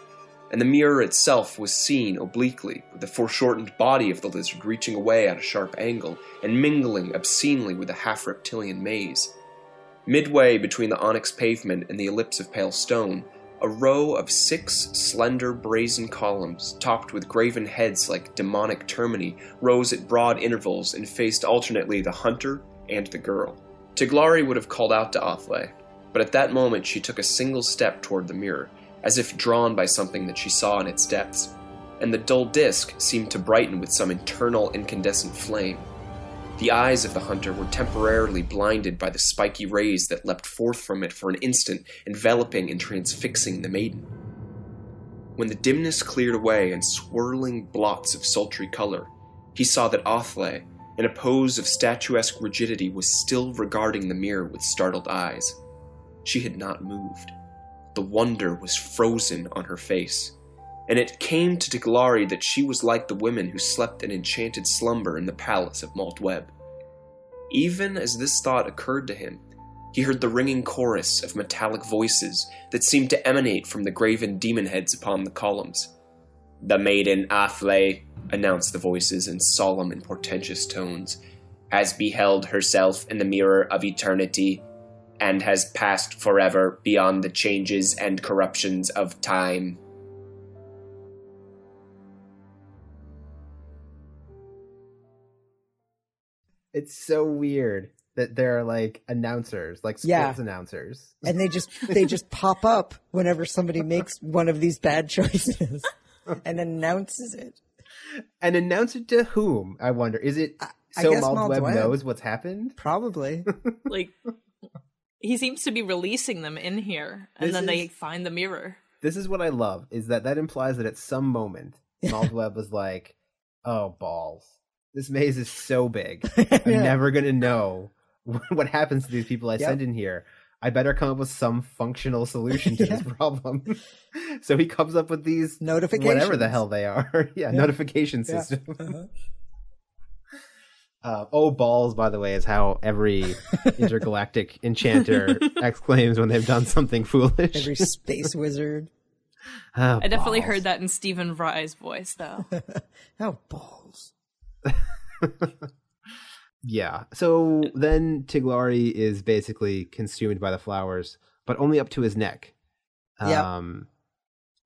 Speaker 5: and the mirror itself was seen obliquely, with the foreshortened body of the lizard reaching away at a sharp angle and mingling obscenely with a half reptilian maze. Midway between the onyx pavement and the ellipse of pale stone, a row of six slender brazen columns, topped with graven heads like demonic termini, rose at broad intervals and faced alternately the hunter and the girl. Tiglari would have called out to Athle, but at that moment she took a single step toward the mirror, as if drawn by something that she saw in its depths, and the dull disk seemed to brighten with some internal incandescent flame. The eyes of the hunter were temporarily blinded by the spiky rays that leapt forth from it for an instant, enveloping and transfixing the maiden. When the dimness cleared away and swirling blots of sultry color, he saw that Athle, in a pose of statuesque rigidity, was still regarding the mirror with startled eyes. She had not moved. The wonder was frozen on her face and it came to Tiglari that she was like the women who slept an enchanted slumber in the palace of Maal Dweb. Even as this thought occurred to him, he heard the ringing chorus of metallic voices that seemed to emanate from the graven demon heads upon the columns. The maiden Athle, announced the voices in solemn and portentous tones, has beheld herself in the mirror of eternity and has passed forever beyond the changes and corruptions of time.
Speaker 2: It's so weird that there are like announcers, like sports
Speaker 1: Yeah.
Speaker 2: announcers.
Speaker 1: And they just they just pop up whenever somebody makes one of these bad choices and announces it.
Speaker 2: And announce it to whom? I wonder. Is it
Speaker 1: I
Speaker 2: so
Speaker 1: guess
Speaker 2: Maal Dweb
Speaker 1: Maldweb.
Speaker 2: knows what's happened?
Speaker 1: Probably.
Speaker 3: Like he seems to be releasing them in here, and
Speaker 2: This
Speaker 3: then they find the mirror.
Speaker 2: This is what I love is that that implies that at some moment Maal Dweb was like, "Oh balls, this maze is so big. I'm
Speaker 1: Yeah.
Speaker 2: never gonna know what happens to these people I
Speaker 1: Yep.
Speaker 2: send in here. I better come up with some functional solution to this problem." so he comes up with these
Speaker 1: Notifications.
Speaker 2: whatever the hell they are. yeah, notification
Speaker 1: Yeah.
Speaker 2: system.
Speaker 1: Uh-huh.
Speaker 2: Uh, oh balls! By the way, is how every intergalactic enchanter exclaims when they've done something foolish.
Speaker 1: Every space wizard.
Speaker 2: Oh,
Speaker 3: I definitely
Speaker 2: balls.
Speaker 3: heard that in Stephen Fry's voice, though.
Speaker 1: Oh, balls.
Speaker 2: Yeah. So then Tiglari is basically consumed by the flowers, but only up to his neck.
Speaker 1: Yeah.
Speaker 2: Um,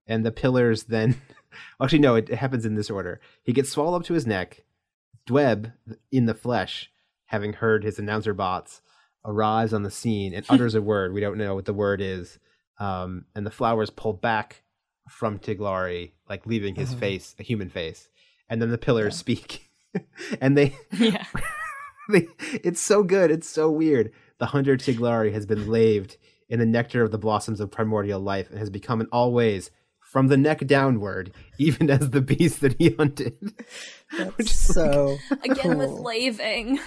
Speaker 2: and the pillars then. Actually, no, it, it happens in this order. He gets swallowed up to his neck. Dweb, in the flesh, having heard his announcer bots, arrives on the scene and utters a word. We don't know what the word is. Um, and the flowers pull back from Tiglari, like leaving his
Speaker 1: Mhm.
Speaker 2: face, a human face. And then the pillars speak. and they
Speaker 3: yeah.
Speaker 2: they, it's so good. It's so weird. The hunter Tiglari has been laved in the nectar of the blossoms of primordial life and has become in all ways, from the neck downward, even as the beast that he hunted. Which
Speaker 1: That's
Speaker 2: is like-
Speaker 1: so
Speaker 3: Again with laving.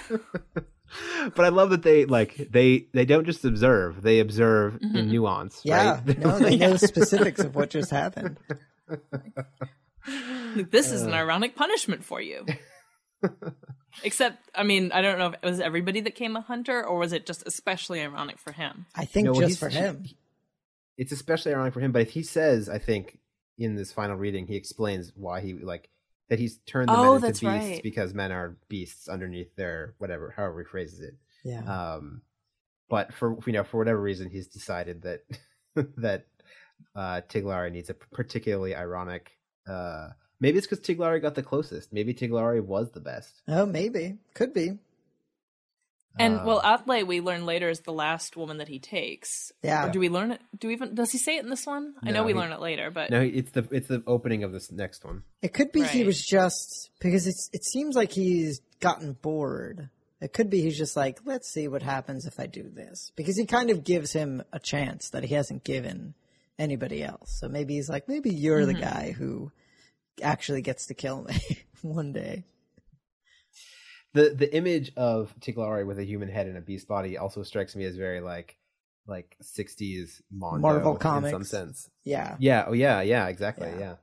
Speaker 2: but I love that they like they they don't just observe; they observe in mm-hmm. nuance.
Speaker 1: Yeah,
Speaker 2: right?
Speaker 1: no, they know specifics of what just happened.
Speaker 3: Like, this is an uh. ironic punishment for you. Except, I mean, I don't know if it was everybody that came a hunter, or was it just especially ironic for him?
Speaker 1: I think
Speaker 2: No,
Speaker 1: just for him.
Speaker 2: It's especially ironic for him. But if he says, I think in this final reading, he explains why he like that he's turned the
Speaker 3: Oh,
Speaker 2: men into beasts
Speaker 3: right.
Speaker 2: because men are beasts underneath their whatever, however he phrases it.
Speaker 1: Yeah.
Speaker 2: Um, but for you know for whatever reason, he's decided that that uh, Tiglari needs a particularly ironic. Uh, maybe it's because Tiglari got the closest. Maybe Tiglari was the best.
Speaker 1: oh, maybe. Could be.
Speaker 3: And
Speaker 2: Um,
Speaker 3: well, Athle, we learn later is the last woman that he takes.
Speaker 1: Yeah.
Speaker 3: Or do we learn it? Do we even does he say it in this one? I know we
Speaker 2: he-
Speaker 3: learn it later, but
Speaker 2: no, it's the it's the opening of this next one.
Speaker 1: It could be he was just because it's it seems like he's gotten bored. It could be he's just like, let's see what happens if I do this. Because he kind of gives him a chance that he hasn't given anybody else. So maybe he's like, maybe you're the guy who actually gets to kill me one day.
Speaker 2: The the image of Tiglari with a human head and a beast body also strikes me as very like like 60s Mondo
Speaker 1: Marvel
Speaker 2: in some sense.
Speaker 1: Yeah.
Speaker 2: Yeah, oh yeah, yeah, exactly,
Speaker 1: Yeah.
Speaker 2: yeah.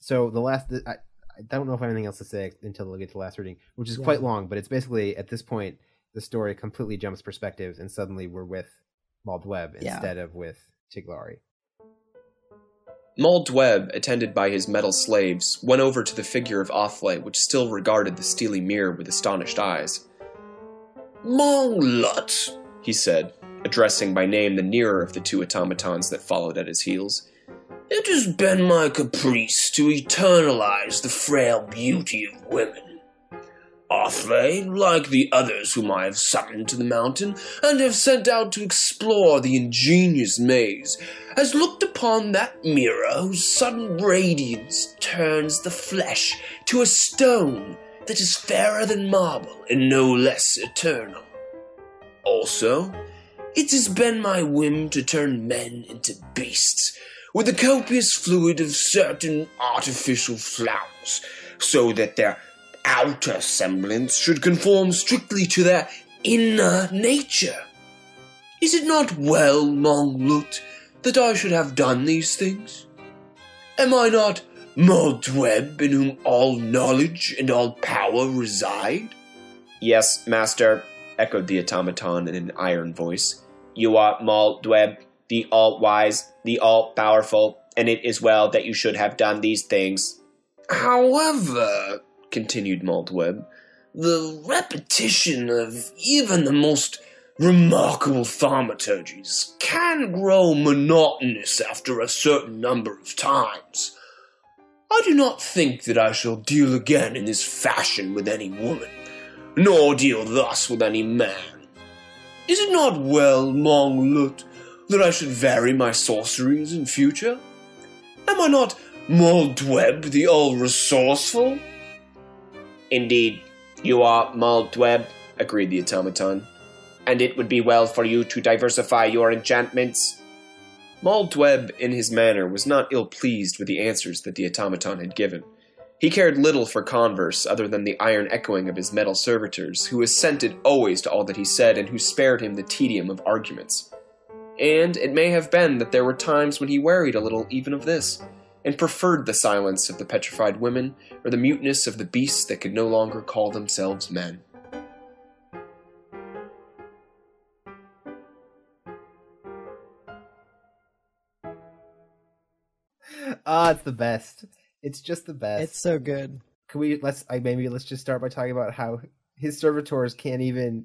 Speaker 2: So the last I I don't know if I have anything else to say until we get to the last reading, which is
Speaker 1: Yeah.
Speaker 2: quite long, but it's basically at this point the story completely jumps perspectives and suddenly we're with Maal Dweb
Speaker 1: Yeah.
Speaker 2: instead of with Tiglari.
Speaker 5: Maal Dweb, attended by his metal slaves, went over to the figure of Athle, which still regarded the steely mirror with astonished eyes.
Speaker 6: Monglut,
Speaker 5: He said, addressing by name the nearer of the two automatons that followed at his heels.
Speaker 6: it has been my caprice to eternalize the frail beauty of women. Athle, like the others whom I have summoned to the mountain and have sent out to explore the ingenious maze, has looked upon that mirror whose sudden radiance turns the flesh to a stone that is fairer than marble and no less eternal. Also, it has been my whim to turn men into beasts with the copious fluid of certain artificial flowers, so that their outer semblance should conform strictly to their inner nature. Is it not well, Monglut, that I should have done these things? Am I not Maal Dweb, in whom all knowledge and all power reside?
Speaker 5: Yes, master, echoed the automaton in an iron voice. You are Maal Dweb, the all wise, the all powerful, and it is well that you should have done these things.
Speaker 6: However, continued Maal Dweb, the repetition of even the most remarkable thaumaturgies can grow monotonous after a certain number of times. I do not think that I shall deal again in this fashion with any woman, nor deal thus with any man. Is it not well, Monglut, that I should vary my sorceries in future? Am I not Maal Dweb the all resourceful?
Speaker 5: Indeed, you are Maal Dweb, agreed the automaton, and it would be well for you to diversify your enchantments. Maal Dweb, in his manner, was not ill pleased with the answers that the automaton had given. He cared little for converse other than the iron echoing of his metal servitors, who assented always to all that he said and who spared him the tedium of arguments. And it may have been that there were times when he wearied a little even of this, and preferred the silence of the petrified women or the muteness of the beasts that could no longer call themselves men.
Speaker 2: Ah, oh, it's the best. It's just the best.
Speaker 1: It's so good.
Speaker 2: Can we let's I maybe let's just start by talking about how his servitors can't even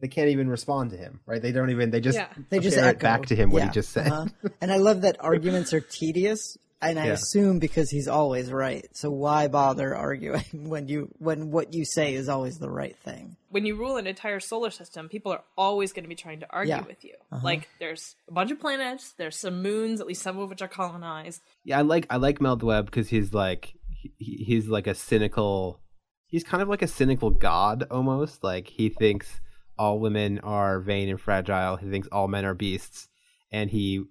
Speaker 2: they can't even respond to him, right? They don't even they just
Speaker 3: yeah.
Speaker 1: they just echo.
Speaker 2: back to him what
Speaker 1: yeah.
Speaker 2: he just said.
Speaker 1: Uh-huh. And I love that arguments are tedious and I
Speaker 2: Yeah.
Speaker 1: assume because he's always right. So why bother arguing when you when what you say is always the right thing?
Speaker 3: when you rule an entire solar system, people are always going to be trying to argue
Speaker 1: Yeah. Uh-huh.
Speaker 3: with you. Like, there's a bunch of planets, there's some moons, at least some of which are colonized.
Speaker 2: Yeah, I like I like Maal Dweb because he's like he, he's like a cynical. He's kind of like a cynical god almost. Like he thinks all women are vain and fragile. He thinks all men are beasts, and he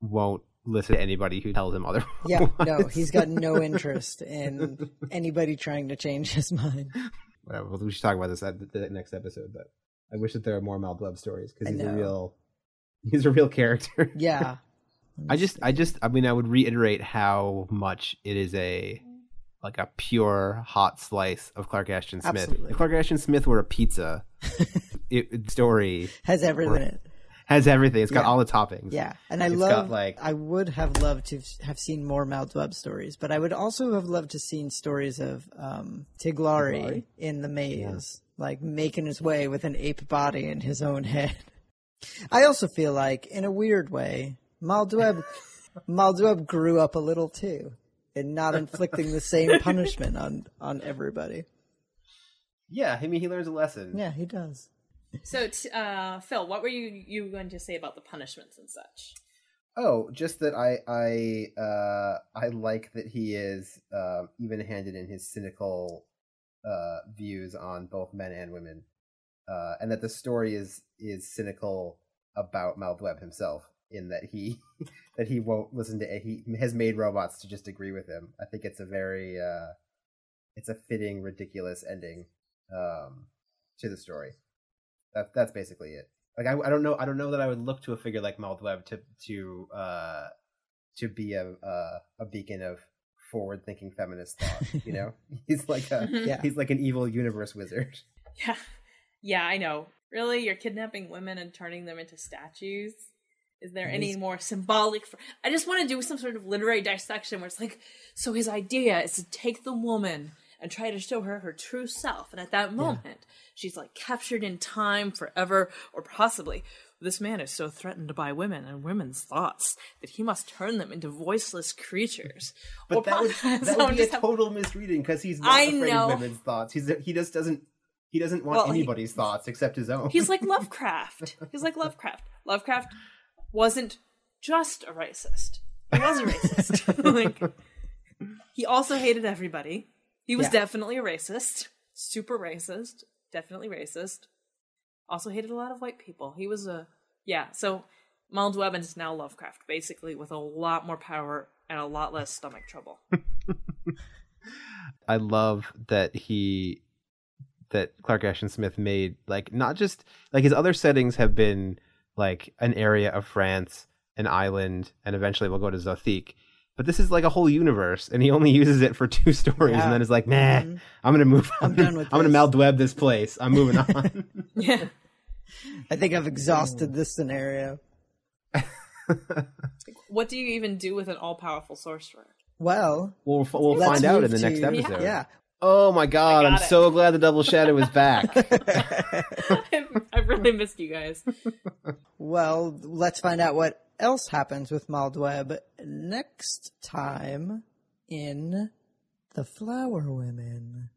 Speaker 2: won't listen to anybody who tells him otherwise.
Speaker 1: Yeah, no, he's got no interest in anybody trying to change his mind.
Speaker 2: Whatever. well, We should talk about this at the next episode. But I wish that there are more Maal Dweb stories because he's a real he's a real character.
Speaker 1: Yeah,
Speaker 2: I just, I just, I mean, I would reiterate how much it is a like a pure hot slice of Clark Ashton Smith.
Speaker 1: Absolutely.
Speaker 2: If Clark Ashton Smith were a pizza, it, story
Speaker 1: has everything in it.
Speaker 2: Has everything. It's got
Speaker 1: Yeah.
Speaker 2: all the toppings.
Speaker 1: Yeah, and I
Speaker 2: It's
Speaker 1: love.
Speaker 2: got, like-
Speaker 1: I would have loved to have seen more Maal Dweb stories, but I would also have loved to seen stories of um, Tiglari,
Speaker 2: Tiglari?
Speaker 1: in the maze, like making his way with an ape body in his own head. I also feel like, in a weird way, Maal Dweb, Maal Dweb grew up a little too, in not inflicting the same punishment on on everybody.
Speaker 2: yeah. I mean, he learns a lesson.
Speaker 1: Yeah, he does.
Speaker 3: So, t- uh, Phil, what were you, you going to say about the punishments and such?
Speaker 2: Oh, just that I, I, uh, I like that he is um, even-handed in his cynical uh, views on both men and women, uh, and that the story is is cynical about Maal Dweb himself in that he that he won't listen to he has made robots to just agree with him. I think it's a very uh, it's a fitting ridiculous ending um, to the story. That that's basically it. Like I, I don't know I don't know that I would look to a figure like Maal Dweb to to uh, to be a uh, a beacon of forward thinking feminist thought. You know, he's like a
Speaker 1: Yeah.
Speaker 2: he's like an evil universe wizard.
Speaker 3: Yeah. Yeah, I know. Really? You're kidnapping women and turning them into statues? Is there any more symbolic? For- I just want to do some sort of literary dissection where it's like, so his idea is to take the woman and try to show her her true self. And at that moment, she's like captured in time forever, or possibly this man is so threatened by women and women's thoughts that he must turn them into voiceless creatures.
Speaker 2: But
Speaker 3: Or
Speaker 2: that would that would be a
Speaker 3: just have-
Speaker 2: total misreading because he's not
Speaker 3: I
Speaker 2: afraid
Speaker 3: know.
Speaker 2: of women's thoughts. He's he just doesn't he doesn't want
Speaker 3: Well, he-
Speaker 2: anybody's thoughts except his own.
Speaker 3: He's like Lovecraft. He's like Lovecraft. Lovecraft wasn't just a racist. He was a racist. like he also hated everybody. He was
Speaker 1: Yeah.
Speaker 3: definitely a racist. Super racist. Definitely racist. Also hated a lot of white people. He was a yeah, so Miles Webb is now Lovecraft, basically with a lot more power and a lot less stomach trouble.
Speaker 2: I love that he that Clark Ashton Smith made like not just like his other settings have been like an area of France, an island, and eventually we'll go to Zothique. But this is like a whole universe, and he only uses it for two stories,
Speaker 1: Yeah.
Speaker 2: and then is like, "Nah,
Speaker 1: Mhm.
Speaker 2: I'm gonna move.
Speaker 1: I'm
Speaker 2: on.
Speaker 1: done with
Speaker 2: I'm gonna
Speaker 1: this."
Speaker 2: Mal this place. I'm moving on."
Speaker 3: yeah.
Speaker 1: I think I've exhausted this scenario.
Speaker 3: What do you even do with an all powerful sorcerer?
Speaker 1: Well,
Speaker 2: we'll we'll find out in the next
Speaker 1: to-
Speaker 2: episode.
Speaker 1: Yeah.
Speaker 2: Oh my god,
Speaker 3: I
Speaker 2: I'm
Speaker 3: it.
Speaker 2: so glad the double shadow is back.
Speaker 3: I've, I've really missed you guys.
Speaker 1: Well, let's find out what else happens with Maal Dweb next time in The Flower Women.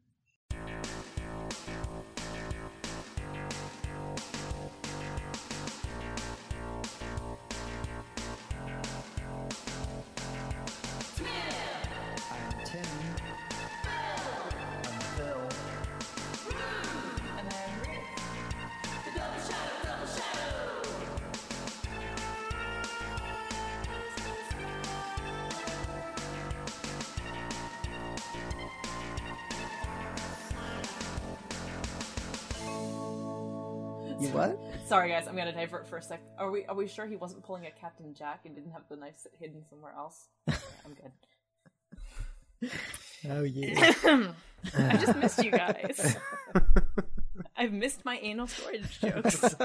Speaker 3: Sorry, guys. I'm gonna divert for a sec. Are we are we sure he wasn't pulling a Captain Jack and didn't have the knife hidden somewhere else? Okay, I'm good.
Speaker 1: Oh yeah.
Speaker 3: I just missed you guys. I've missed my anal storage jokes.